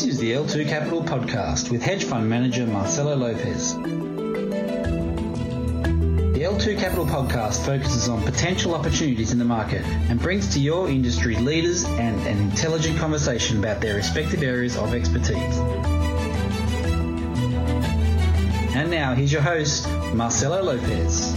This is the L2 Capital Podcast with hedge fund manager Marcelo Lopez. The L2 Capital Podcast focuses on potential opportunities in the market and brings to your industry leaders and an intelligent conversation about their respective areas of expertise. And now, here's your host, Marcelo Lopez.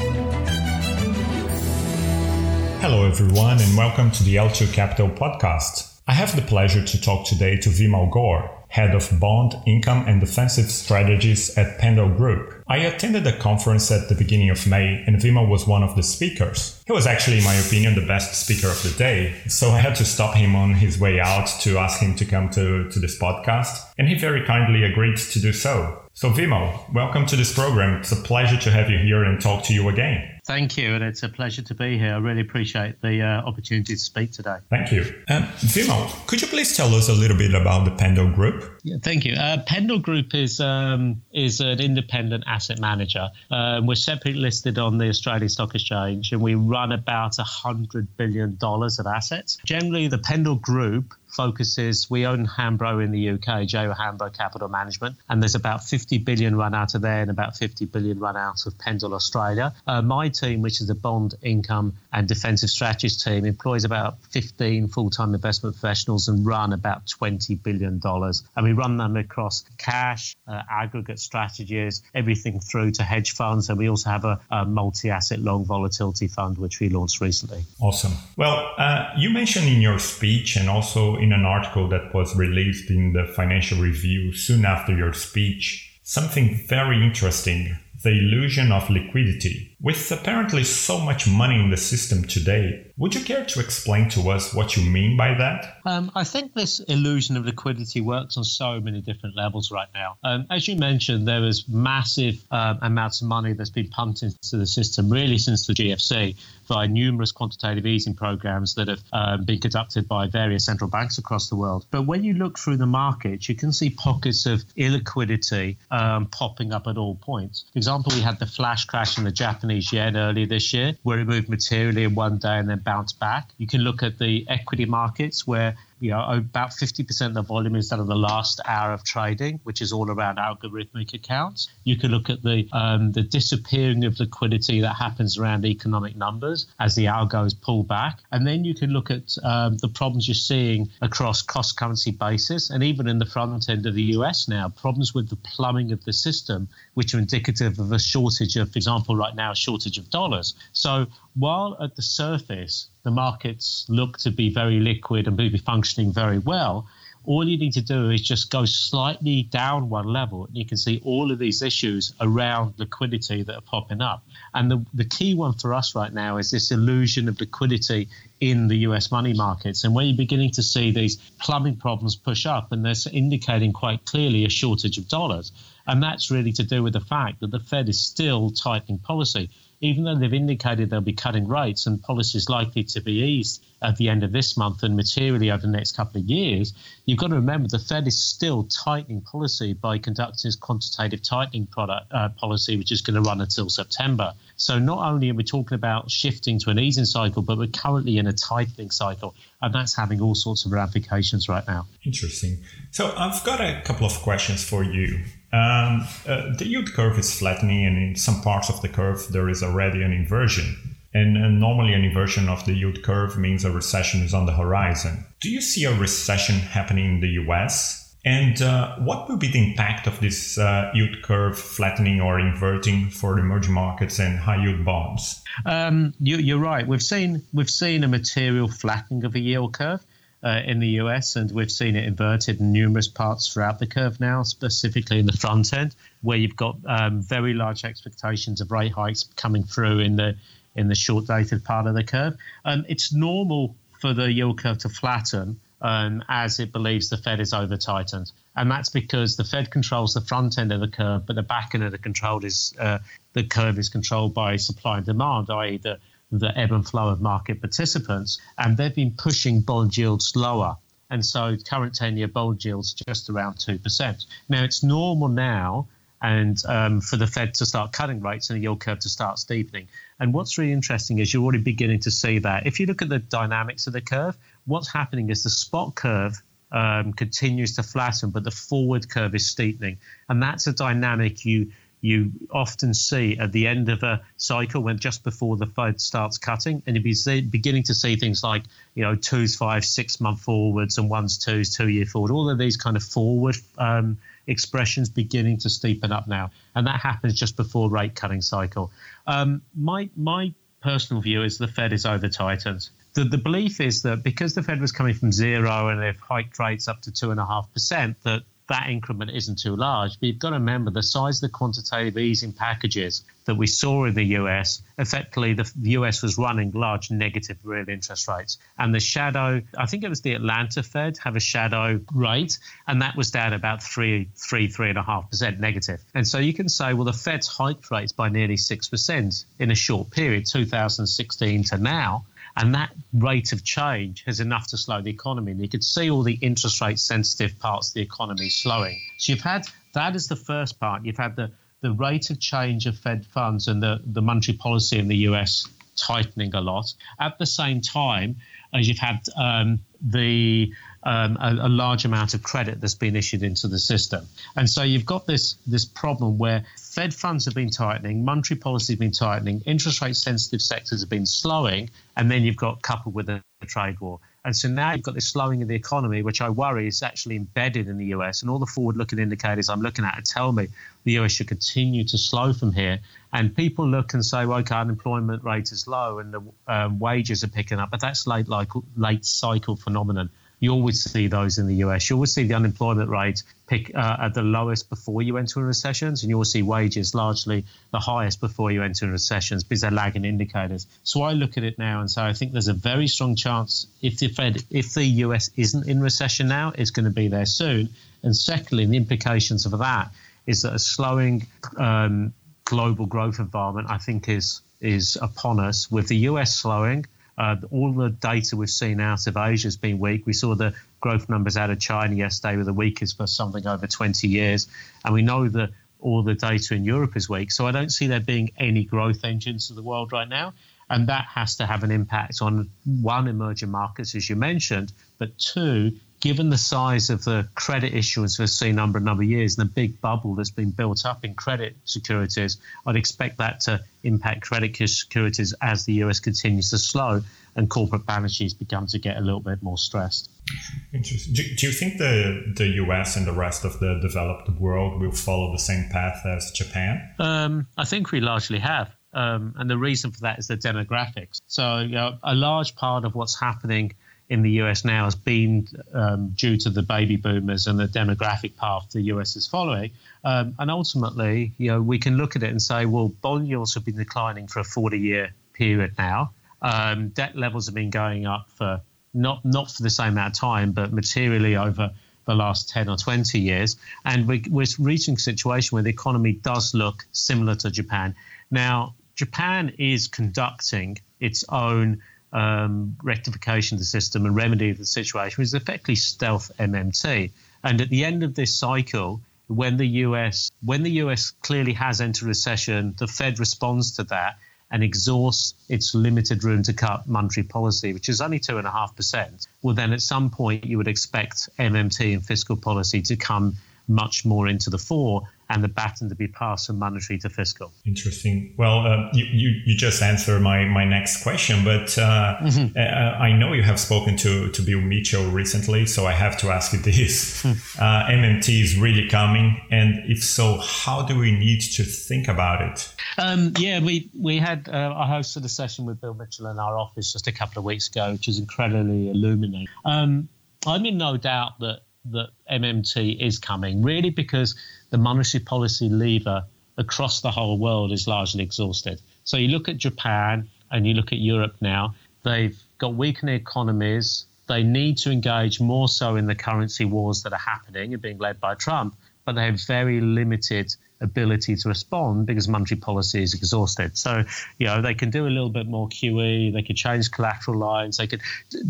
Hello, everyone, and welcome to the L2 Capital Podcast. I have the pleasure to talk today to Vimal Gaur, head of bond, income, and defensive strategies at Pendal Group. I attended a conference at the beginning of May, and Vimal was one of the speakers. He was actually, in my opinion, the best speaker of the day, so I had to stop him on his way out to ask him to come to, to this podcast, and he very kindly agreed to do so. So, Vimal, welcome to this program. It's a pleasure to have you here and talk to you again. Thank you, and it's a pleasure to be here. I really appreciate the uh, opportunity to speak today. Thank you. Um, Vimal, could you please tell us a little bit about the Pendal Group? Yeah, thank you. Uh, Pendal Group is um, is an independent asset manager. Um, we're separately listed on the Australian Stock Exchange, and we run about hundred billion dollars of assets. Generally, the Pendal Group focuses. We own Hambro in the UK, J Hambro Capital Management, and there's about 50 billion run out of there and about 50 billion run out of Pendal Australia. Uh, my team, which is the bond income and defensive strategies team, employs about 15 full-time investment professionals and run about 20 billion dollars. And we run them across cash, uh, aggregate strategies, everything through to hedge funds, and we also have a, a multi-asset long volatility fund which we launched recently. Awesome. Well, uh, you mentioned in your speech and also in an article that was released in the Financial Review soon after your speech something very interesting the illusion of liquidity. With apparently so much money in the system today, would you care to explain to us what you mean by that? Um, I think this illusion of liquidity works on so many different levels right now. Um, as you mentioned, there is massive um, amounts of money that's been pumped into the system really since the GFC via numerous quantitative easing programs that have um, been conducted by various central banks across the world. But when you look through the markets, you can see pockets of illiquidity um, popping up at all points. For example, we had the flash crash in the Japanese Yen earlier this year, where it moved materially in one day and then bounced back. You can look at the equity markets where you know, about 50% of the volume is done in the last hour of trading, which is all around algorithmic accounts. You can look at the um, the disappearing of liquidity that happens around economic numbers as the algos pull back, and then you can look at um, the problems you're seeing across cross currency basis, and even in the front end of the US now, problems with the plumbing of the system, which are indicative of a shortage of, for example, right now, a shortage of dollars. So while at the surface the markets look to be very liquid and be functioning very well, all you need to do is just go slightly down one level and you can see all of these issues around liquidity that are popping up. And the, the key one for us right now is this illusion of liquidity in the US money markets. And where you're beginning to see these plumbing problems push up, and they're indicating quite clearly a shortage of dollars. And that's really to do with the fact that the Fed is still tightening policy even though they've indicated they'll be cutting rates and policy is likely to be eased at the end of this month and materially over the next couple of years, you've got to remember the Fed is still tightening policy by conducting its quantitative tightening product, uh, policy, which is going to run until September. So not only are we talking about shifting to an easing cycle, but we're currently in a tightening cycle, and that's having all sorts of ramifications right now. Interesting. So I've got a couple of questions for you. Um, uh, the yield curve is flattening, and in some parts of the curve, there is already an inversion. And, normally, an inversion of the yield curve means a recession is on the horizon. Do you see a recession happening in the US? And uh, what will be the impact of this uh, yield curve flattening or inverting for emerging markets and high yield bonds? Um, you, are right. We've seen we've seen a material flattening of the yield curve uh, in the US, and we've seen it inverted in numerous parts throughout the curve now, specifically in the front end, where you've got um, very large expectations of rate hikes coming through in the in the short dated part of the curve. Um, it's normal for the yield curve to flatten um, as it believes the Fed is over tightened. And that's because the Fed controls the front end of the curve, but the back end of the control is uh, the curve is controlled by supply and demand, i.e., the the ebb and flow of market participants, and they've been pushing bond yields lower. And so current 10 year bond yields just around 2%. Now, it's normal now and um, for the Fed to start cutting rates and the yield curve to start steepening. And what's really interesting is you're already beginning to see that. If you look at the dynamics of the curve, what's happening is the spot curve um, continues to flatten, but the forward curve is steepening, and that's a dynamic you you often see at the end of a cycle when just before the Fed starts cutting, and you'll be beginning to see things like you know twos, five, six month forwards and ones, twos, two year forward. All of these kind of forward um, expressions beginning to steepen up now, and that happens just before rate cutting cycle. Um, my my personal view is the Fed is over tightened. The, the belief is that because the Fed was coming from zero and they've hiked rates up to two and a half percent, that that increment isn't too large. But you've got to remember the size of the quantitative easing packages that we saw in the US. Effectively, the US was running large negative real interest rates. And the shadow, I think it was the Atlanta Fed, have a shadow rate, and that was down about three, three, three and a half percent negative. And so you can say, well, the Fed's hiked rates by nearly six percent in a short period, 2016 to now. And that rate of change is enough to slow the economy. And you could see all the interest rate sensitive parts of the economy slowing. So you've had that is the first part. You've had the, the rate of change of Fed funds and the, the monetary policy in the US tightening a lot. At the same time, as you've had um, the um, a, a, large amount of credit that's been issued into the system. And so you've got this this problem where Fed funds have been tightening, monetary policy has been tightening, interest rate sensitive sectors have been slowing, and then you've got coupled with a, a trade war. And so now you've got this slowing of the economy, which I worry is actually embedded in the US. And all the forward looking indicators I'm looking at tell me the US should continue to slow from here. And people look and say, well, okay, unemployment rate is low and the um, wages are picking up, but that's late, like, late cycle phenomenon you always see those in the US. You always see the unemployment rate pick uh, at the lowest before you enter in recessions, and you will see wages largely the highest before you enter recessions because they're lagging indicators. So I look at it now and say I think there's a very strong chance if the Fed, if the US isn't in recession now, it's going to be there soon. And secondly, the implications of that is that a slowing um, global growth environment, I think, is is upon us. With the US slowing, uh, all the data we've seen out of Asia has been weak. We saw the growth numbers out of China yesterday were the weakest for something over 20 years. And we know that all the data in Europe is weak. So I don't see there being any growth engines of the world right now. And that has to have an impact on one, emerging markets, as you mentioned, but two, given the size of the credit issuance we've seen over a number of years and the big bubble that's been built up in credit securities, I'd expect that to impact credit securities as the US continues to slow and corporate balance sheets become to get a little bit more stressed. Interesting. Do, do you think the, the US and the rest of the developed world will follow the same path as Japan? Um, I think we largely have. Um, and the reason for that is the demographics. So, you know, a large part of what's happening in the US now has been um, due to the baby boomers and the demographic path the US is following. Um, and ultimately, you know, we can look at it and say, well, bond yields have been declining for a 40 year period now. Um, debt levels have been going up for not not for the same amount of time, but materially over the last 10 or 20 years. And we, we're reaching a situation where the economy does look similar to Japan. Now, Japan is conducting its own um, rectification of the system and remedy of the situation, is effectively stealth MMT. And at the end of this cycle, when the US when the US clearly has entered recession, the Fed responds to that and exhausts its limited room to cut monetary policy, which is only two and a half percent. Well, then at some point you would expect MMT and fiscal policy to come much more into the fore and the baton to be passed from monetary to fiscal. Interesting. Well, uh, you, you, you, just answered my, my next question, but uh, mm-hmm. uh, I know you have spoken to, to Bill Mitchell recently, so I have to ask you this. Hmm. Uh, MMT is really coming, and if so, how do we need to think about it? Um, yeah, we, we had, uh, I hosted a session with Bill Mitchell in our office just a couple of weeks ago, which is incredibly illuminating. Um, I'm in no doubt that that MMT is coming, really because the monetary policy lever across the whole world is largely exhausted. So you look at Japan and you look at Europe now, they've got weakening economies. They need to engage more so in the currency wars that are happening and being led by Trump, but they have very limited ability to respond because monetary policy is exhausted. So, you know, they can do a little bit more QE, they could change collateral lines, they could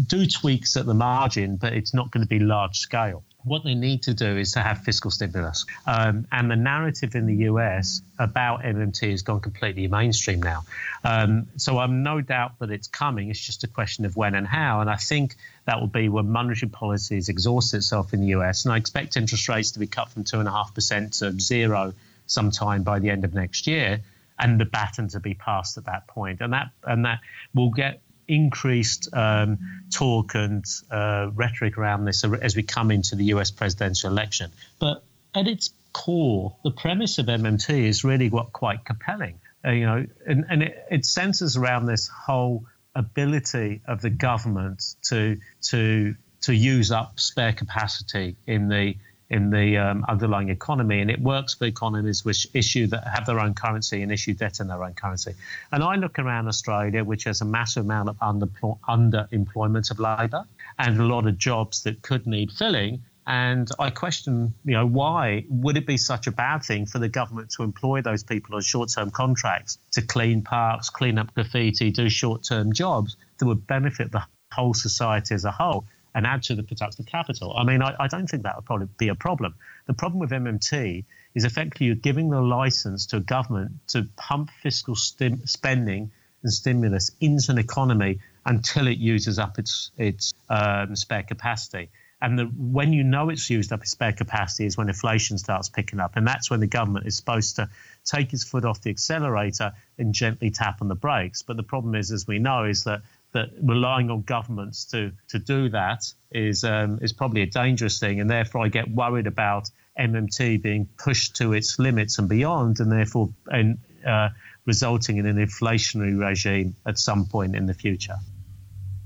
do tweaks at the margin, but it's not going to be large scale. what they need to do is to have fiscal stimulus. Um, and the narrative in the US about MMT has gone completely mainstream now. Um, so I'm no doubt that it's coming. It's just a question of when and how. And I think that will be when monetary policy has exhausted itself in the US. And I expect interest rates to be cut from 2.5% to zero sometime by the end of next year. And the baton to be passed at that point, and that and that will get increased um, talk and uh, rhetoric around this as we come into the US presidential election. But at its core, the premise of MMT is really what quite compelling. Uh, you know, and, and it, it centers around this whole ability of the government to to to use up spare capacity in the in the um, underlying economy, and it works for economies which issue that have their own currency and issue debt in their own currency. And I look around Australia, which has a massive amount of underemployment of labour and a lot of jobs that could need filling. And I question, you know, why would it be such a bad thing for the government to employ those people on short-term contracts to clean parks, clean up graffiti, do short-term jobs that would benefit the whole society as a whole? And add to the productive capital. I mean, I, I, don't think that would probably be a problem. The problem with MMT is effectively you're giving the license to a government to pump fiscal stim- spending and stimulus into an economy until it uses up its its um, spare capacity. And the, when you know it's used up its spare capacity is when inflation starts picking up, and that's when the government is supposed to take its foot off the accelerator and gently tap on the brakes. But the problem is, as we know, is that that relying on governments to to do that is um, is probably a dangerous thing, and therefore I get worried about MMT being pushed to its limits and beyond, and therefore and uh, resulting in an inflationary regime at some point in the future.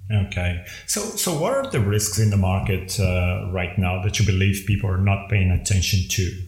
Okay, so so what are the risks in the market uh, right now that you believe people are not paying attention to?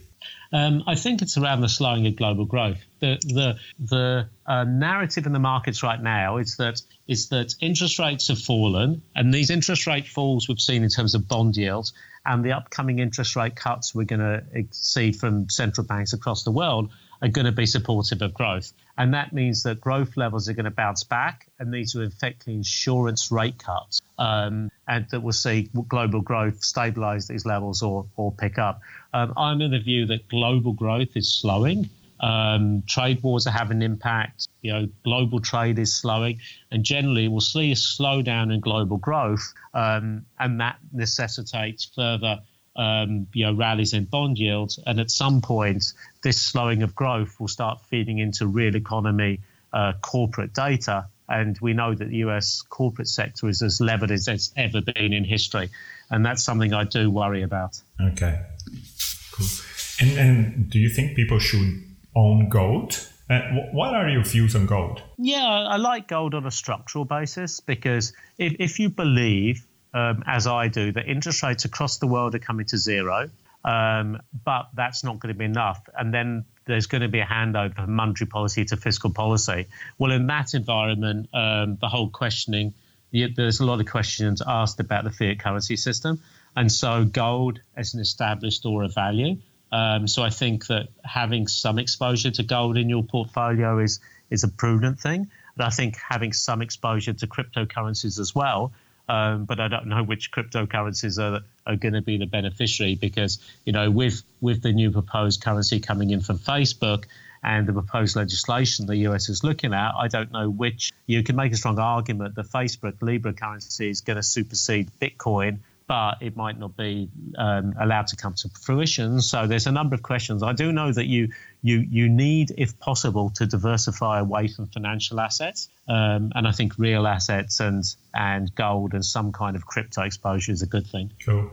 Um, I think it's around the slowing of global growth. The the the uh, narrative in the markets right now is that is that interest rates have fallen, and these interest rate falls we've seen in terms of bond yields, and the upcoming interest rate cuts we're going to see from central banks across the world are going to be supportive of growth. And that means that growth levels are going to bounce back, and these are effectively insurance rate cuts, um, and that we'll see global growth stabilize these levels or, or pick up. Um, I'm in the view that global growth is slowing. Um, trade wars are having an impact. You know, global trade is slowing, and generally we'll see a slowdown in global growth, um, and that necessitates further um, you know, rallies in bond yields. And at some point, this slowing of growth will start feeding into real economy uh, corporate data. And we know that the US corporate sector is as levered as it's ever been in history. And that's something I do worry about. Okay, cool. And, and do you think people should own gold? Uh, what are your views on gold? Yeah, I like gold on a structural basis because if, if you believe um, as I do, that interest rates across the world are coming to zero, um, but that's not going to be enough. And then there's going to be a handover from monetary policy to fiscal policy. Well, in that environment, um, the whole questioning, there's a lot of questions asked about the fiat currency system. And so gold as an established store of value. Um, so I think that having some exposure to gold in your portfolio is is a prudent thing. And I think having some exposure to cryptocurrencies as well um, but I don't know which cryptocurrencies are, are going to be the beneficiary because you know with with the new proposed currency coming in from Facebook and the proposed legislation the US is looking at, I don't know which. You can make a strong argument that Facebook Libra currency is going to supersede Bitcoin but it might not be um, allowed to come to fruition. So there's a number of questions. I do know that you you you need, if possible, to diversify away from financial assets, um, and I think real assets and and gold and some kind of crypto exposure is a good thing. Cool.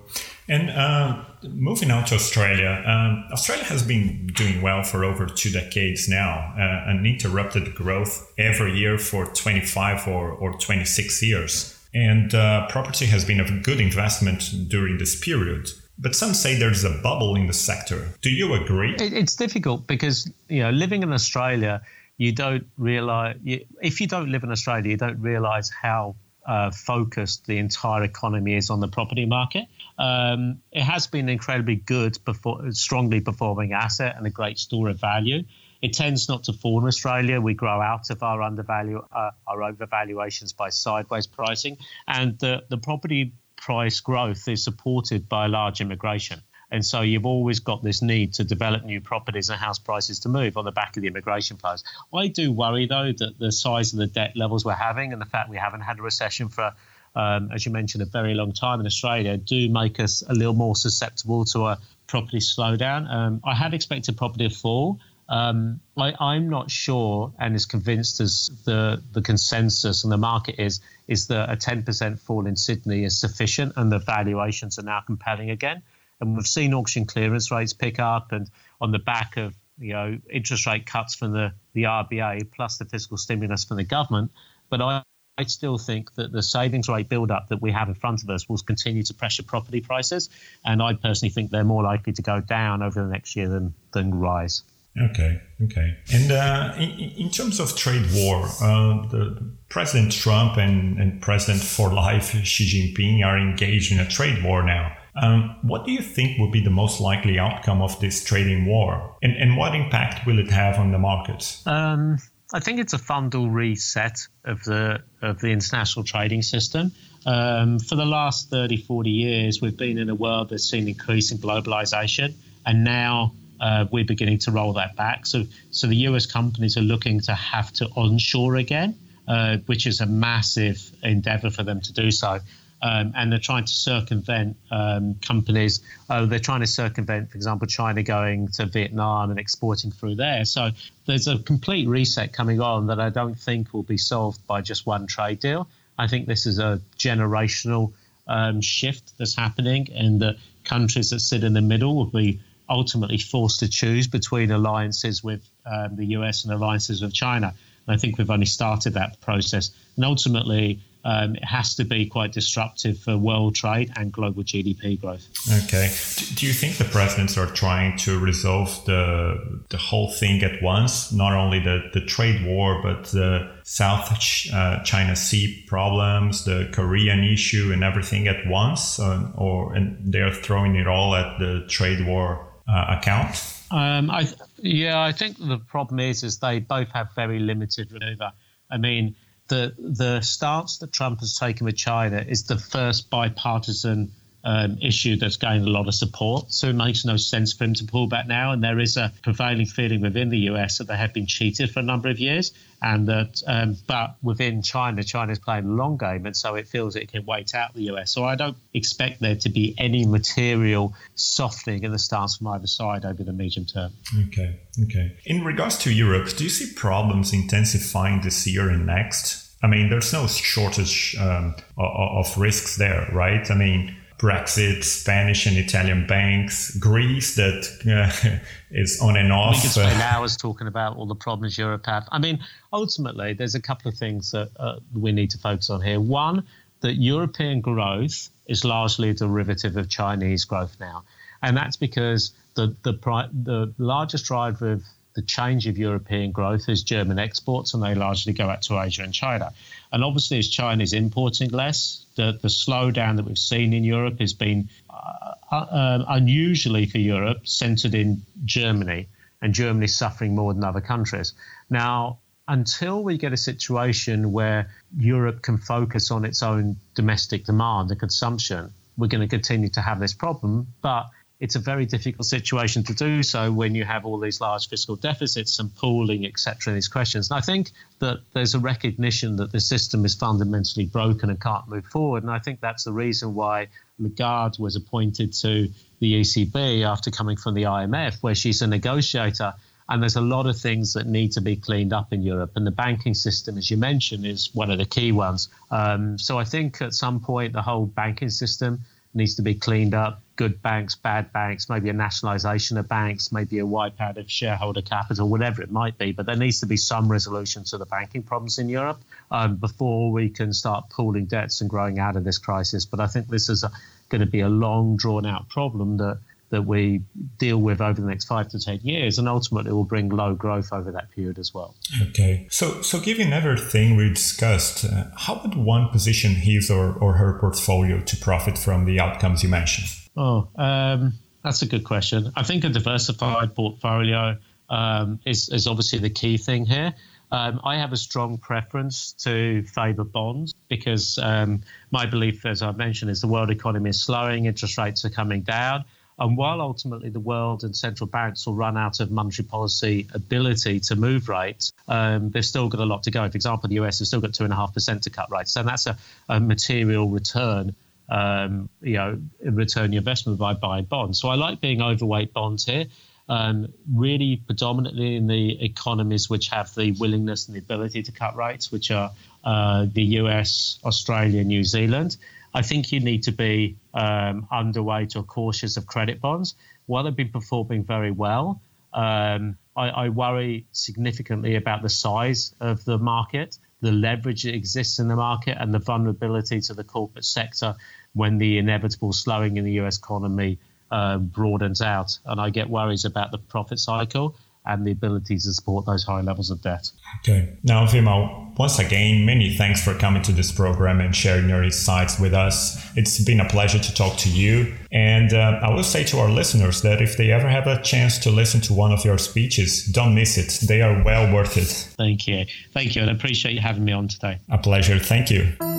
And uh, moving on to Australia, um, Australia has been doing well for over two decades now, uh, uninterrupted growth every year for 25 or, or 26 years. And uh, property has been a good investment during this period. But some say there's a bubble in the sector. Do you agree? It's difficult because you know living in Australia, you don't realize if you don't live in Australia, you don't realize how uh, focused the entire economy is on the property market. Um, it has been an incredibly good, before, strongly performing asset and a great store of value. It tends not to fall in Australia. We grow out of our undervalue, uh, our overvaluations by sideways pricing, and the the property price growth is supported by large immigration. And so you've always got this need to develop new properties and house prices to move on the back of the immigration flows. I do worry, though, that the size of the debt levels we're having and the fact we haven't had a recession for, um, as you mentioned, a very long time in Australia do make us a little more susceptible to a property slowdown. Um, I had expected property to fall. Um, I, am not sure, and as convinced as the the consensus and the market is, is that a 10% fall in Sydney is sufficient, and the valuations are now compelling again. And we've seen auction clearance rates pick up, and on the back of you know interest rate cuts from the, the RBA plus the fiscal stimulus from the government. But I, I still think that the savings rate build up that we have in front of us will continue to pressure property prices. And I personally think they're more likely to go down over the next year than, than rise. Okay, okay. And uh, in, in, terms of trade war, uh, the President Trump and, and President for life Xi Jinping are engaged in a trade war now. Um, what do you think will be the most likely outcome of this trading war, and, and what impact will it have on the markets? Um, I think it's a fundamental reset of the of the international trading system. Um, for the last 30, 40 years, we've been in a world that's seen increasing globalization, and now uh, we're beginning to roll that back. So, so the US companies are looking to have to onshore again, uh, which is a massive endeavor for them to do so um, and they're trying to circumvent um, companies. Uh, they're trying to circumvent, for example, China going to Vietnam and exporting through there. So there's a complete reset coming on that I don't think will be solved by just one trade deal. I think this is a generational um, shift that's happening, and the countries that sit in the middle will be ultimately forced to choose between alliances with um, the US and alliances with China. And I think we've only started that process. And ultimately, um, it has to be quite disruptive for world trade and global GDP growth. Okay. Do you think the presidents are trying to resolve the the whole thing at once? Not only the, the trade war, but the South uh, China Sea problems, the Korean issue, and everything at once, uh, or and they're throwing it all at the trade war uh, account? Um, I yeah, I think the problem is is they both have very limited maneuver. I mean the the stance that Trump has taken with China is the first bipartisan um, issue that's gained a lot of support. So it makes no sense for him to pull back now. And there is a prevailing feeling within the US that they have been cheated for a number of years, and that um, but within China, China is playing a long game, and so it feels it can wait out the US. So I don't expect there to be any material softening in the stance from either side over the medium term. Okay, okay. In regards to Europe, do you see problems intensifying this year and next? I mean, there's no shortage um, of risks there, right? I mean, Brexit, Spanish and Italian banks, Greece that uh, is on and off. We could spend hours talking about all the problems Europe have. I mean, ultimately, there's a couple of things that uh, we need to focus on here. One, that European growth is largely a derivative of Chinese growth now, and that's because the the the largest driver of the change of European growth is German exports, and they largely go out to Asia and China. And obviously, as China is importing less, the, the slowdown that we've seen in Europe has been uh, uh, um, unusually for Europe centered in Germany, and Germany suffering more than other countries. Now, until we get a situation where Europe can focus on its own domestic demand and consumption, we're going to continue to have this problem. But it's a very difficult situation to do so when you have all these large fiscal deficits and pooling, etc. These questions, and I think that there's a recognition that the system is fundamentally broken and can't move forward, and I think that's the reason why Lagarde was appointed to the ECB after coming from the IMF, where she's a negotiator. And there's a lot of things that need to be cleaned up in Europe. And the banking system, as you mentioned, is one of the key ones. Um, so I think at some point, the whole banking system needs to be cleaned up good banks, bad banks, maybe a nationalisation of banks, maybe a wipeout of shareholder capital, whatever it might be. But there needs to be some resolution to the banking problems in Europe um, before we can start pooling debts and growing out of this crisis. But I think this is going to be a long, drawn out problem that that we deal with over the next five to ten years, and ultimately will bring low growth over that period as well. Okay, so so given everything we discussed, uh, how would one position his or, or her portfolio to profit from the outcomes you mentioned? Oh, um, that's a good question. I think a diversified portfolio um, is, is obviously the key thing here. Um, I have a strong preference to favour bonds because um, my belief, as I mentioned, is the world economy is slowing, interest rates are coming down. And while ultimately the world and central banks will run out of monetary policy ability to move rates, um, they've still got a lot to go. For example, the US has still got two and a half percent to cut rates, and that's a, a material return. Um, you know, return your investment by buying bonds. So I like being overweight bonds here. Um, really predominantly in the economies which have the willingness and the ability to cut rates, which are uh, the US, Australia, New Zealand. I think you need to be um, underweight or cautious of credit bonds. While they've been performing very well, um, I, I, worry significantly about the size of the market, the leverage that exists in the market, and the vulnerability to the corporate sector when the inevitable slowing in the US economy uh, broadens out. And I get worries about the profit cycle and the ability to support those high levels of debt. Okay. Now, Vimal, once again, many thanks for coming to this program and sharing your insights with us. It's been a pleasure to talk to you. And uh, I will say to our listeners that if they ever have a chance to listen to one of your speeches, don't miss it. They are well worth it. Thank you. Thank you. And I appreciate you having me on today. A pleasure. Thank you.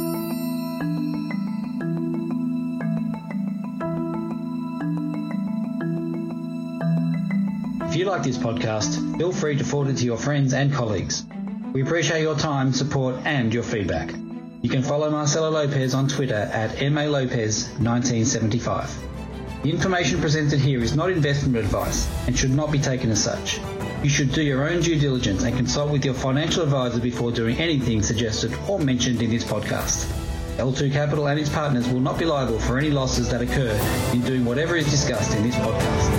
Like this podcast, feel free to forward it to your friends and colleagues. We appreciate your time, support, and your feedback. You can follow Marcelo Lopez on Twitter at MALopez1975. The information presented here is not investment advice and should not be taken as such. You should do your own due diligence and consult with your financial advisor before doing anything suggested or mentioned in this podcast. L2 Capital and its partners will not be liable for any losses that occur in doing whatever is discussed in this podcast.